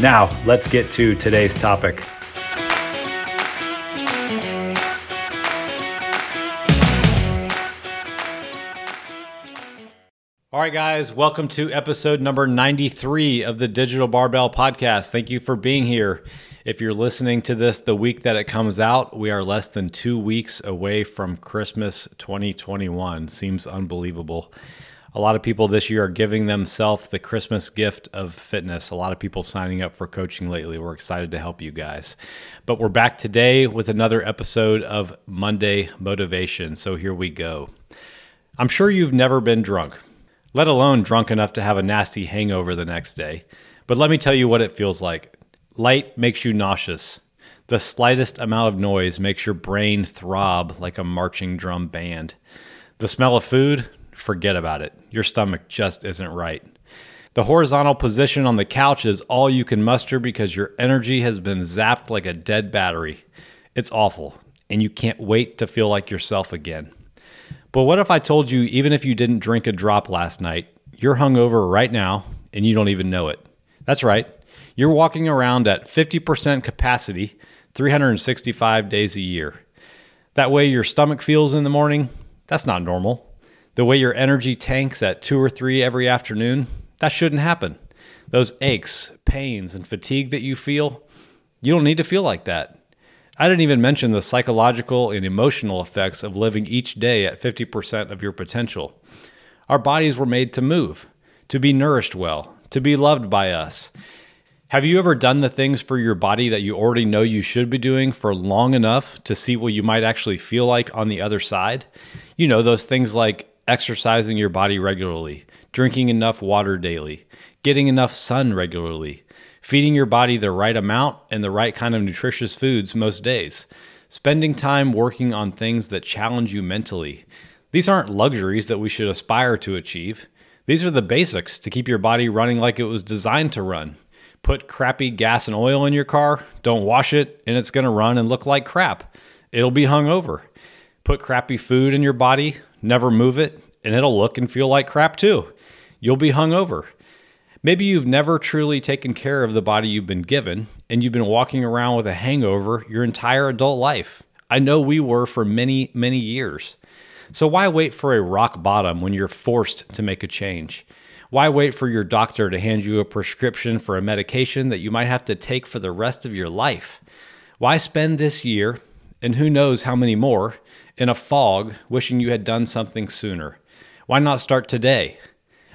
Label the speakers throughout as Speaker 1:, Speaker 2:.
Speaker 1: Now, let's get to today's topic. All right, guys, welcome to episode number 93 of the Digital Barbell Podcast. Thank you for being here. If you're listening to this the week that it comes out, we are less than two weeks away from Christmas 2021. Seems unbelievable. A lot of people this year are giving themselves the Christmas gift of fitness. A lot of people signing up for coaching lately. We're excited to help you guys. But we're back today with another episode of Monday Motivation. So here we go. I'm sure you've never been drunk, let alone drunk enough to have a nasty hangover the next day. But let me tell you what it feels like. Light makes you nauseous. The slightest amount of noise makes your brain throb like a marching drum band. The smell of food, forget about it. Your stomach just isn't right. The horizontal position on the couch is all you can muster because your energy has been zapped like a dead battery. It's awful, and you can't wait to feel like yourself again. But what if I told you, even if you didn't drink a drop last night, you're hungover right now and you don't even know it? That's right. You're walking around at 50% capacity 365 days a year. That way your stomach feels in the morning, that's not normal. The way your energy tanks at 2 or 3 every afternoon, that shouldn't happen. Those aches, pains, and fatigue that you feel, you don't need to feel like that. I didn't even mention the psychological and emotional effects of living each day at 50% of your potential. Our bodies were made to move, to be nourished well, to be loved by us. Have you ever done the things for your body that you already know you should be doing for long enough to see what you might actually feel like on the other side? You know, those things like exercising your body regularly, drinking enough water daily, getting enough sun regularly, feeding your body the right amount and the right kind of nutritious foods most days, spending time working on things that challenge you mentally. These aren't luxuries that we should aspire to achieve. These are the basics to keep your body running like it was designed to run put crappy gas and oil in your car, don't wash it, and it's going to run and look like crap. It'll be hung over. Put crappy food in your body, never move it, and it'll look and feel like crap too. You'll be hung over. Maybe you've never truly taken care of the body you've been given, and you've been walking around with a hangover your entire adult life. I know we were for many, many years. So why wait for a rock bottom when you're forced to make a change? Why wait for your doctor to hand you a prescription for a medication that you might have to take for the rest of your life? Why spend this year, and who knows how many more, in a fog wishing you had done something sooner? Why not start today?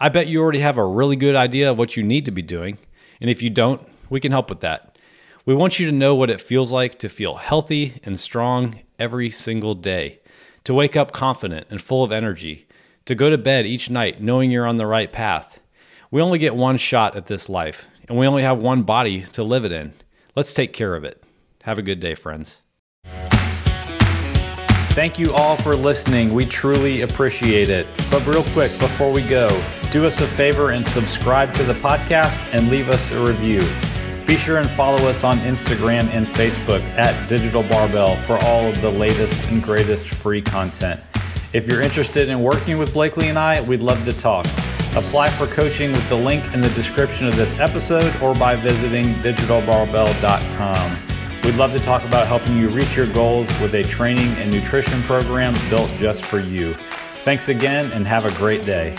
Speaker 1: I bet you already have a really good idea of what you need to be doing, and if you don't, we can help with that. We want you to know what it feels like to feel healthy and strong every single day, to wake up confident and full of energy to go to bed each night knowing you're on the right path. We only get one shot at this life, and we only have one body to live it in. Let's take care of it. Have a good day, friends. Thank you all for listening. We truly appreciate it. But, real quick, before we go, do us a favor and subscribe to the podcast and leave us a review. Be sure and follow us on Instagram and Facebook at Digital Barbell for all of the latest and greatest free content. If you're interested in working with Blakely and I, we'd love to talk. Apply for coaching with the link in the description of this episode or by visiting digitalbarbell.com. We'd love to talk about helping you reach your goals with a training and nutrition program built just for you. Thanks again and have a great day.